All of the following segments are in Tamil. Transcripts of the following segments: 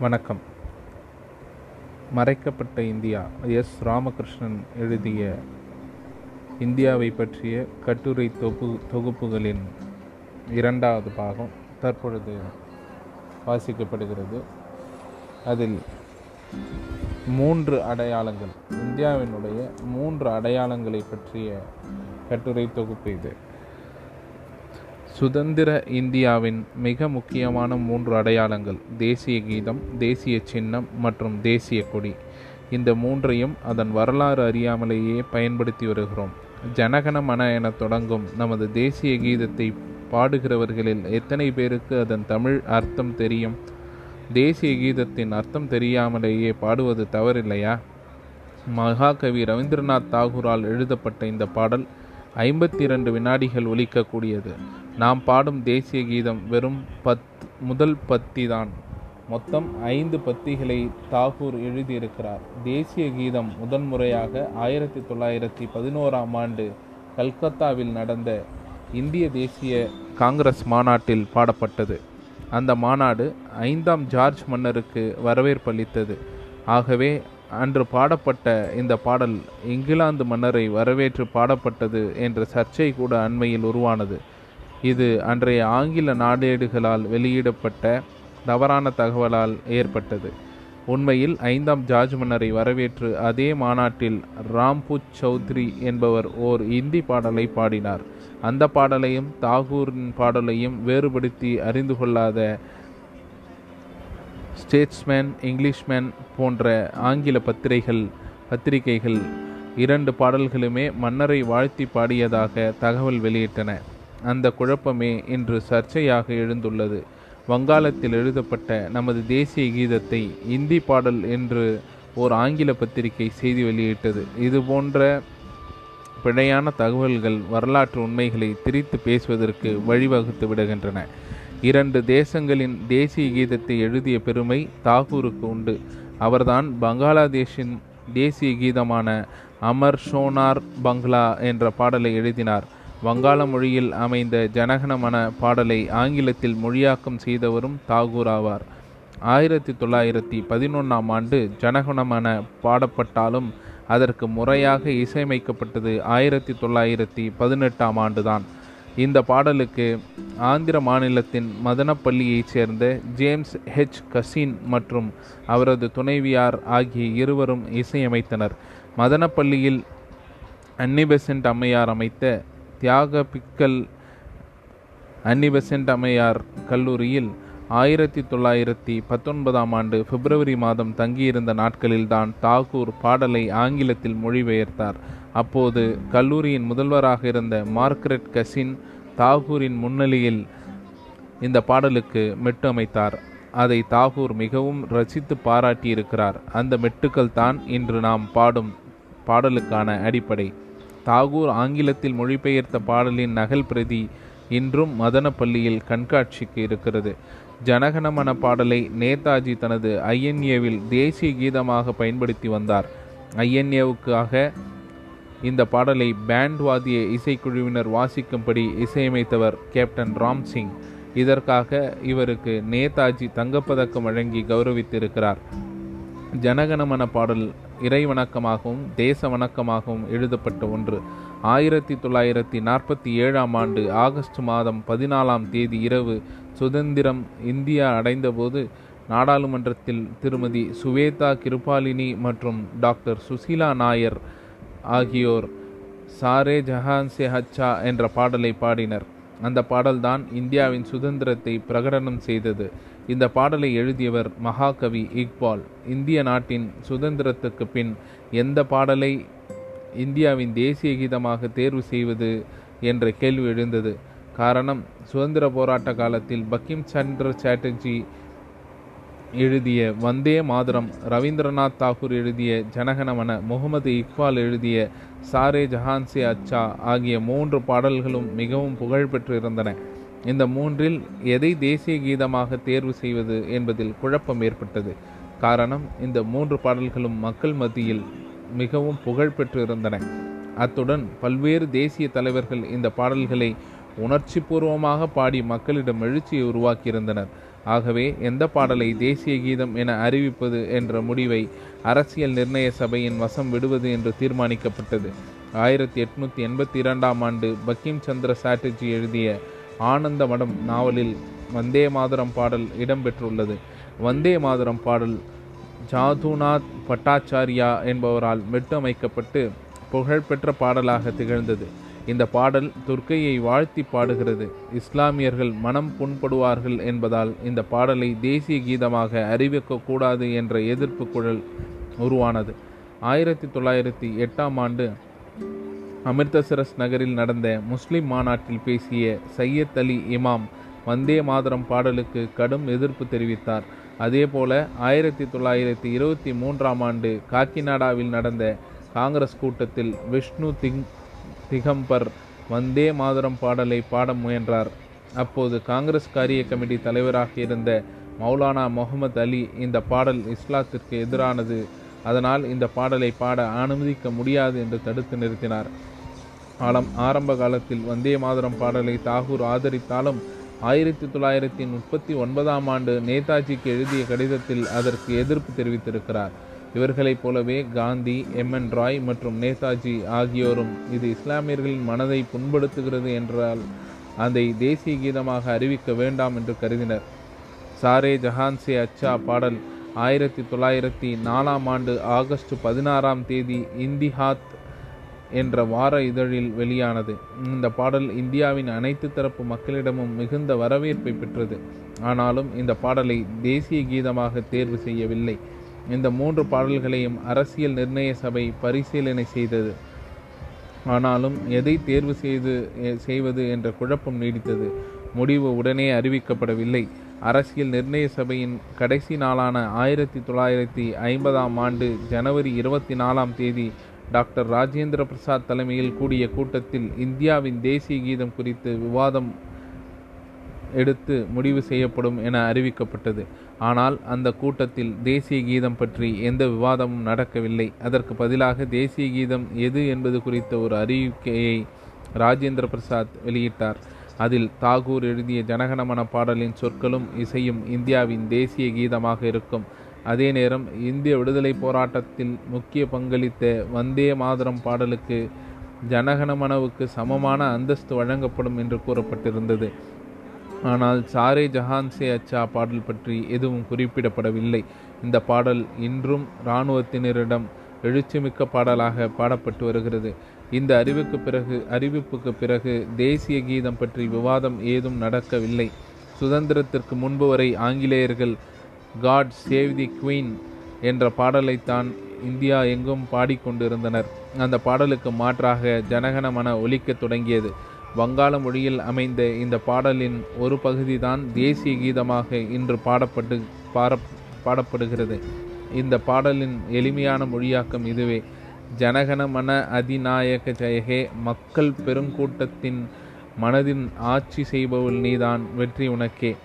வணக்கம். மறைக்கப்பட்ட இந்தியா எஸ். ராமகிருஷ்ணன் எழுதிய இந்தியாவை பற்றிய கட்டுரை தொகு தொகுப்புகளின் இரண்டாவது பாகம் தற்பொழுது வாசிக்கப்படுகிறது. அதில் மூன்று அடையாளங்கள் இந்தியாவினுடைய மூன்று அடையாளங்களை பற்றிய கட்டுரை தொகுப்பு இது. சுதந்திர இந்தியாவின் மிக முக்கியமான மூன்று அடையாளங்கள் தேசிய கீதம் தேசிய சின்னம் மற்றும் தேசிய கொடி. இந்த மூன்றையும் அதன் வரலாறு அறியாமலேயே பயன்படுத்தி வருகிறோம். ஜனகன மன என தொடங்கும் நமது தேசிய கீதத்தை பாடுகிறவர்களில் எத்தனை பேருக்கு அதன் தமிழ் அர்த்தம் தெரியும்? தேசிய கீதத்தின் அர்த்தம் தெரியாமலேயே பாடுவது தவறில்லையா? மகாகவி ரவீந்திரநாத் தாகூரால் எழுதப்பட்ட இந்த பாடல் ஐம்பத்தி இரண்டு வினாடிகள் ஒலிக்கக்கூடியது. நாம் பாடும் தேசிய கீதம் வெறும் பத் முதல் பத்தி தான். மொத்தம் ஐந்து பத்திகளை தாகூர் எழுதியிருக்கிறார். தேசிய கீதம் முதன்முறையாக ஆயிரத்தி தொள்ளாயிரத்தி பதினோராம் ஆண்டு கல்கத்தாவில் நடந்த இந்திய தேசிய காங்கிரஸ் மாநாட்டில் பாடப்பட்டது. அந்த மாநாடு ஐந்தாம் ஜார்ஜ் மன்னருக்கு வரவேற்பளித்தது ஆகவே அன்று பாடப்பட்ட இந்த பாடல் இங்கிலாந்து மன்னரை வரவேற்று பாடப்பட்டது என்ற சர்ச்சை கூட அண்மையில் உருவானது. இது அன்றைய ஆங்கில நாடேடுகளால் வெளியிடப்பட்ட தவறான தகவலால் ஏற்பட்டது. உண்மையில் ஐந்தாம் ஜார்ஜ் மன்னரை வரவேற்று அதே மாநாட்டில் ராம்பூத் சௌத்ரி என்பவர் ஓர் இந்தி பாடலை பாடினார். அந்த பாடலையும் தாகூரின் பாடலையும் வேறுபடுத்தி அறிந்து கொள்ளாத ஸ்டேட்ஸ்மேன் இங்கிலீஷ்மேன் போன்ற ஆங்கில பத்திரிகைகள் பத்திரிகைகள் இரண்டு பாடல்களுமே மன்னரை வாழ்த்தி பாடியதாக தகவல் வெளியிட்டன. அந்த குழப்பமே இன்று சர்ச்சையாக எழுந்துள்ளது. வங்காளத்தில் எழுதப்பட்ட நமது தேசிய கீதத்தை இந்தி பாடல் என்று ஓர் ஆங்கில பத்திரிகை செய்தி வெளியிட்டது. இது போன்ற பிழையான தகவல்கள் வரலாற்று உண்மைகளை திரித்து பேசுவதற்கு வழிவகுத்து விடுகின்றன. இரண்டு தேசங்களின் தேசிய கீதத்தை எழுதிய பெருமை தாகூருக்கு உண்டு. அவர்தான் பங்களாதேஷின் தேசிய கீதமான அமர் ஷோனார் பங்களா என்ற பாடலை எழுதினார். வங்காள மொழியில் அமைந்த ஜனகனமன பாடலை ஆங்கிலத்தில் மொழியாக்கம் செய்தவரும் தாகூர் ஆவார். ஆயிரத்தி தொள்ளாயிரத்தி பதினொன்றாம் ஆண்டு ஜனகனமன பாடப்பட்டாலும் அதற்கு முறையாக இசையமைக்கப்பட்டது ஆயிரத்தி தொள்ளாயிரத்தி பதினெட்டாம் ஆண்டுதான். இந்த பாடலுக்கு ஆந்திர மாநிலத்தின் மதனப்பள்ளியைச் சேர்ந்த ஜேம்ஸ் ஹெச். கசின் மற்றும் அவரது துணைவியார் ஆகிய இருவரும் இசையமைத்தனர். மதனப்பள்ளியில் அன்னிபெசன்ட் அம்மையார் அமைத்த தியாக பிக்கல் அன்னிபெசன்ட் அம்மையார் கல்லூரியில் ஆயிரத்தி தொள்ளாயிரத்தி பத்தொன்பதாம் ஆண்டு பிப்ரவரி மாதம் தங்கியிருந்த நாட்களில்தான் தாகூர் பாடலை ஆங்கிலத்தில் மொழிபெயர்த்தார். அப்போது கல்லூரியின் முதல்வராக இருந்த மார்க்ரெட் கசின் தாகூரின் முன்னிலையில் இந்த பாடலுக்கு மெட்டு அமைத்தார். அதை தாகூர் மிகவும் ரசித்து பாராட்டியிருக்கிறார். அந்த மெட்டுக்கள் தான் இன்று நாம் பாடும் பாடலுக்கான அடிப்படை. தாகூர் ஆங்கிலத்தில் மொழிபெயர்த்த பாடலின் நகல் பிரதி இன்றும் மதனப்பள்ளியில் கண்காட்சிக்கு இருக்கிறது. ஜனகணமன பாடலை நேதாஜி தனது ஐஎன்ஏவில் தேசிய கீதமாக பயன்படுத்தி வந்தார். ஐஎன்ஏவுக்காக இந்த பாடலை பேண்ட் வாதிய இசைக்குழுவினர் வாசிக்கும்படி இசையமைத்தவர் கேப்டன் ராம்சிங் இதற்காக இவருக்கு நேதாஜி தங்கப்பதக்கம் வழங்கி கௌரவித்திருக்கிறார். ஜனகணமன பாடல் இறை வணக்கமாகவும் தேச வணக்கமாகவும் எழுதப்பட்ட ஒன்று. ஆயிரத்தி தொள்ளாயிரத்தி நாற்பத்தி ஏழாம் ஆண்டு ஆகஸ்ட் மாதம் பதினாலாம் தேதி இரவு சுதந்திரம் இந்தியா அடைந்தபோது நாடாளுமன்றத்தில் திருமதி சுவேதா கிருபாலினி மற்றும் டாக்டர் சுசீலா நாயர் ஆகியோர் சாரே ஜஹான் சே ஹச்சா என்ற பாடலை பாடினர். அந்த பாடல்தான் இந்தியாவின் சுதந்திரத்தை பிரகடனம் செய்தது. இந்த பாடலை எழுதியவர் மகாகவி இக்பால். இந்திய நாட்டின் சுதந்திரத்துக்கு பின் எந்த பாடலை இந்தியாவின் தேசிய கீதமாக தேர்வு செய்வது என்ற கேள்வி எழுந்தது. காரணம் சுதந்திர போராட்ட காலத்தில் பக்கிம் சந்திர சாட்டர்ஜி எழுதிய வந்தே மாதரம் ரவீந்திரநாத் தாகூர் எழுதிய ஜனகணமன முகமது இக்பால் எழுதிய சாரே ஜஹான்சே அச்சா ஆகிய மூன்று பாடல்களும் மிகவும் புகழ் பெற்றிருந்தன. இந்த மூன்றில் எதை தேசிய கீதமாக தேர்வு செய்வது என்பதில் குழப்பம் ஏற்பட்டது. காரணம் இந்த மூன்று பாடல்களும் மக்கள் மத்தியில் மிகவும் புகழ் பெற்றிருந்தன. அத்துடன் பல்வேறு தேசிய தலைவர்கள் இந்த பாடல்களை உணர்ச்சிபூர்வமாக பாடி மக்களிடம் எழுச்சியை உருவாக்கியிருந்தனர். ஆகவே எந்த பாடலை தேசிய கீதம் என அறிவிப்பது என்ற முடிவை அரசியல் நிர்ணய சபையின் வசம் விடுவது என்று தீர்மானிக்கப்பட்டது. ஆயிரத்தி எட்நூத்தி எண்பத்தி இரண்டாம் ஆண்டு பக்கிம் சந்திர சாட்டர்ஜி எழுதிய ஆனந்த மடம் நாவலில் வந்தே மாதரம் பாடல் இடம்பெற்றுள்ளது. வந்தே மாதரம் பாடல் ஜாதுநாத் பட்டாச்சாரியா என்பவரால் மெட்டமைக்கப்பட்டு புகழ்பெற்ற பாடலாக திகழ்ந்தது. இந்த பாடல் துர்க்கையை வாழ்த்தி பாடுகிறது. இஸ்லாமியர்கள் மனம் புண்படுவார்கள் என்பதால் இந்த பாடலை தேசிய கீதமாக அறிவிக்கக்கூடாது என்ற எதிர்ப்பு குழல் உருவானது. ஆயிரத்தி தொள்ளாயிரத்தி எட்டாம் ஆண்டு அமிர்தசரஸ் நகரில் நடந்த முஸ்லிம் மாநாட்டில் பேசிய சையத் அலி இமாம் வந்தே மாதரம் பாடலுக்கு கடும் எதிர்ப்பு தெரிவித்தார். அதேபோல ஆயிரத்தி தொள்ளாயிரத்தி இருபத்தி மூன்றாம் ஆண்டு காக்கிநாடாவில் நடந்த காங்கிரஸ் கூட்டத்தில் விஷ்ணு திங் திகம்பர் வந்தே மாதரம் பாடலை பாட முயன்றார். அப்போது காங்கிரஸ் காரிய கமிட்டி தலைவராக இருந்த மௌலானா முகமது அலி இந்த பாடல் இஸ்லாத்திற்கு எதிரானது. அதனால் இந்த பாடலை பாட அனுமதிக்க முடியாது என்று தடுத்து நிறுத்தினார். ஆலம் ஆரம்ப காலத்தில் வந்தே மாதரம் பாடலை தாகூர் ஆதரித்தாலும் ஆயிரத்தி தொள்ளாயிரத்தி முப்பத்தி ஒன்பதாம் ஆண்டு நேதாஜிக்கு எழுதிய கடிதத்தில் அதற்கு எதிர்ப்பு தெரிவித்திருக்கிறார். இவர்களைப் போலவே காந்தி எம். என். ராய் மற்றும் நேதாஜி ஆகியோரும் இது இஸ்லாமியர்களின் மனதை புண்படுத்துகிறது என்றால் அதை தேசிய கீதமாக அறிவிக்க வேண்டாம் என்று கருதினர். சாரே ஜஹான் சே அச்சா பாடல் ஆயிரத்தி தொள்ளாயிரத்தி நாலாம் ஆண்டு ஆகஸ்ட் பதினாறாம் தேதி இந்திஹாத் என்ற வார இதழில் வெளியானது. இந்த பாடல் இந்தியாவின் அனைத்து தரப்பு மக்களிடமும் மிகுந்த வரவேற்பை பெற்றது. ஆனாலும் இந்த பாடலை தேசிய கீதமாக தேர்வு செய்யவில்லை. இந்த மூன்று பாடல்களையும் அரசியல் நிர்ணய சபை பரிசீலனை செய்தது. ஆனாலும் எதை தேர்வு செய்து செய்வது என்ற குழப்பம் நீடித்தது. முடிவு உடனே அறிவிக்கப்படவில்லை. அரசியல் நிர்ணய சபையின் கடைசி நாளான ஆயிரத்தி தொள்ளாயிரத்தி ஐம்பதாம் ஆண்டு ஜனவரி இருபத்தி நாலாம் தேதி டாக்டர் ராஜேந்திர பிரசாத் தலைமையில் கூடிய கூட்டத்தில் இந்தியாவின் தேசிய கீதம் குறித்து விவாதம் எடுத்து முடிவு செய்யப்படும் என அறிவிக்கப்பட்டது. ஆனால் அந்த கூட்டத்தில் தேசிய கீதம் பற்றி எந்த விவாதமும் நடக்கவில்லை. அதற்கு பதிலாக தேசிய கீதம் எது என்பது குறித்த ஒரு அறிவிக்கையை ராஜேந்திர பிரசாத் வெளியிட்டார். அதில் தாகூர் எழுதிய ஜனகணமன பாடலின் சொற்களும் இசையும் இந்தியாவின் தேசிய கீதமாக இருக்கும். அதே நேரம் இந்திய விடுதலை போராட்டத்தில் முக்கிய பங்களித்த வந்தே மாதரம் பாடலுக்கு ஜனகணமனவுக்கு சமமான அந்தஸ்து வழங்கப்படும் என்று கூறப்பட்டிருந்தது. ஆனால் சாரே ஜஹான் சே அச்சா பாடல் பற்றி எதுவும் குறிப்பிடப்படவில்லை. இந்த பாடல் இன்றும் இராணுவத்தினரிடம் எழுச்சிமிக்க பாடலாக பாடப்பட்டு வருகிறது. இந்த அறிவுக்கு பிறகு அறிவிப்புக்கு பிறகு தேசிய கீதம் பற்றி விவாதம் ஏதும் நடக்கவில்லை. சுதந்திரத்திற்கு முன்பு வரை ஆங்கிலேயர்கள் காட் சேவ் தி குவீன் என்ற பாடலைத்தான் இந்தியா எங்கும் பாடிக்கொண்டிருந்தனர். அந்த பாடலுக்கு மாற்றாக ஜனகணமன ஒலிக்கத் தொடங்கியது. வங்காள மொழியில் அமைந்த இந்த பாடலின் ஒரு பகுதிதான் தேசிய கீதமாக இன்று பாடப்பட்டு பாட பாடப்படுகிறது. இந்த பாடலின் எளிமையான மொழியாக்கம் இதுவே. ஜனகன மன அதிநாயக ஜெயகே மக்கள் பெருங்கூட்டத்தின் மனதின் ஆட்சி செய்பவள் நீதான் வெற்றி உனக்கே.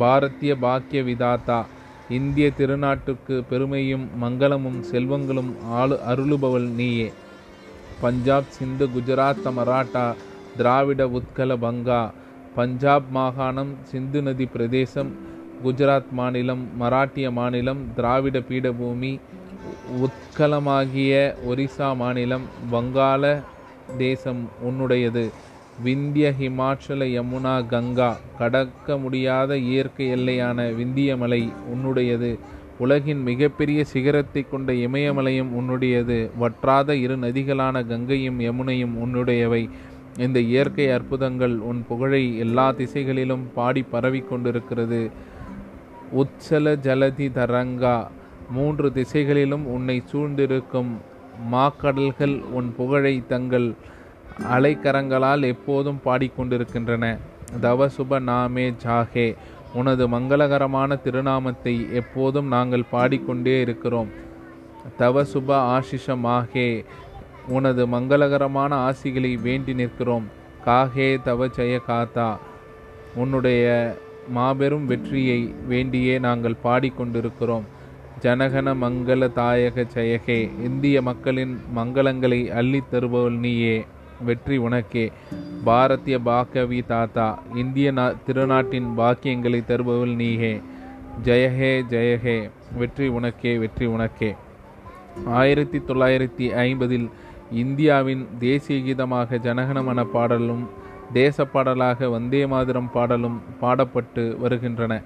பாரதிய பாக்கிய விதாத்தா இந்திய திருநாட்டுக்கு பெருமையும் மங்களமும் செல்வங்களும் ஆளு அருளுபவள் நீயே. பஞ்சாப் சிந்து குஜராத் மராட்டா திராவிட உத்கல பங்கா பஞ்சாப் மாகாணம் சிந்து நதி பிரதேசம் குஜராத் மாநிலம் மராட்டிய மாநிலம் திராவிட பீடபூமி உத்கலமாகிய ஒரிசா மாநிலம் வங்காள தேசம் உன்னுடையது. விந்திய ஹிமாச்சல யமுனா கங்கா கடக்க முடியாத இயற்கை எல்லையான விந்திய மலை உன்னுடையது. உலகின் மிகப்பெரிய சிகரத்தை கொண்ட இமயமலையும் உன்னுடையது. வற்றாத இரு நதிகளான கங்கையும் யமுனையும் உன்னுடையவை. இந்த இயற்கை அற்புதங்கள் உன் புகழை எல்லா திசைகளிலும் பாடி பரவி கொண்டிருக்கிறது. உச்சல ஜலதி தரங்கா மூன்று திசைகளிலும் உன்னை சூழ்ந்திருக்கும் மாக்கடல்கள் உன் புகழை தங்கள் அலைக்கரங்களால் எப்போதும் பாடிக்கொண்டிருக்கின்றன தவ சுப நாமே ஜாகே உனது மங்களகரமான திருநாமத்தை எப்போதும் நாங்கள் பாடிக்கொண்டே இருக்கிறோம். தவ சுப ஆஷிஷமாகே உனது மங்களகரமான ஆசிகளை வேண்டி நிற்கிறோம். காகே தவ ஜெய காத்தா. உன்னுடைய மாபெரும் வெற்றியை வேண்டியே நாங்கள் பாடிக்கொண்டிருக்கிறோம். ஜனகன மங்கள தாயக ஜெயகே இந்திய மக்களின் மங்களங்களை அள்ளித் தருபவள் நீயே. வெற்றி உனக்கே. பாரதிய பாக்கவி தாத்தா. இந்திய நா திருநாட்டின் பாக்கியங்களை தருபவள் நீயே. ஜெயஹே ஜெயஹே. வெற்றி உனக்கே வெற்றி உனக்கே. ஆயிரத்தி தொள்ளாயிரத்தி ஐம்பதில் இந்தியாவின் தேசிய கீதமாக ஜனகணமன பாடலும் தேசப்பாடலாக வந்தே மாதிரம் பாடலும் பாடப்பட்டு வருகின்றன.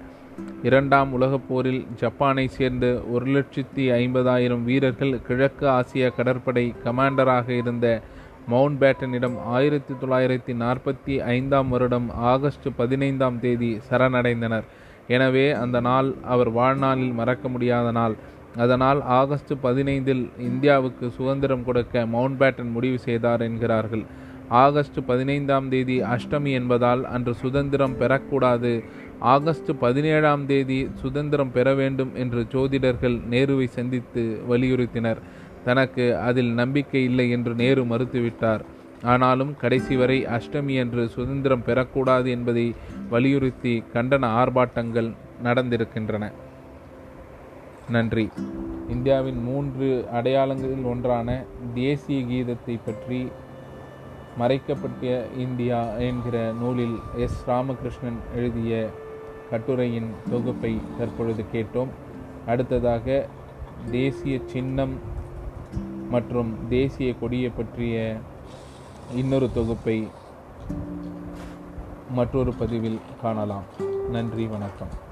இரண்டாம் உலகப் போரில் ஜப்பானை சேர்ந்த ஒரு லட்சத்தி ஐம்பதாயிரம் வீரர்கள் கிழக்கு ஆசிய கடற்படை கமாண்டராக இருந்த மவுண்ட் பேட்டனிடம் ஆயிரத்தி தொள்ளாயிரத்தி நாற்பத்தி ஐந்தாம் வருடம் ஆகஸ்ட் பதினைந்தாம் தேதி சரணடைந்தனர். எனவே அந்த நாள் அவர் வாழ்நாளில் மறக்க முடியாத நாள். அதனால் ஆகஸ்ட் பதினைந்தில் இந்தியாவுக்கு சுதந்திரம் கொடுக்க மவுண்ட் பேட்டன் முடிவு செய்தார் என்கிறார்கள். ஆகஸ்ட் பதினைந்தாம் தேதி அஷ்டமி என்பதால் அன்று சுதந்திரம் பெறக்கூடாது. ஆகஸ்ட் பதினேழாம் தேதி சுதந்திரம் பெற வேண்டும் என்று ஜோதிடர்கள் நேருவை சந்தித்து வலியுறுத்தினர். தனக்கு அதில் நம்பிக்கை இல்லை என்று நேரு மறுத்துவிட்டார். ஆனாலும் கடைசி வரை அஷ்டமி என்று சுதந்திரம் பெறக்கூடாது என்பதை வலியுறுத்தி கண்டன ஆர்ப்பாட்டங்கள் நடந்திருக்கின்றன. நன்றி. இந்தியாவின் மூன்று அடையாளங்களில் ஒன்றான தேசிய கீதத்தை பற்றி மறைக்கப்பட்ட இந்தியா என்கிற நூலில் எஸ். ராமகிருஷ்ணன் எழுதிய கட்டுரையின் தொகுப்பை தற்பொழுது கேட்டோம். அடுத்ததாக தேசிய சின்னம் மற்றும் தேசிய கொடியை பற்றிய இன்னொரு தொகுப்பை மற்றொரு பதிவில் காணலாம். நன்றி வணக்கம்.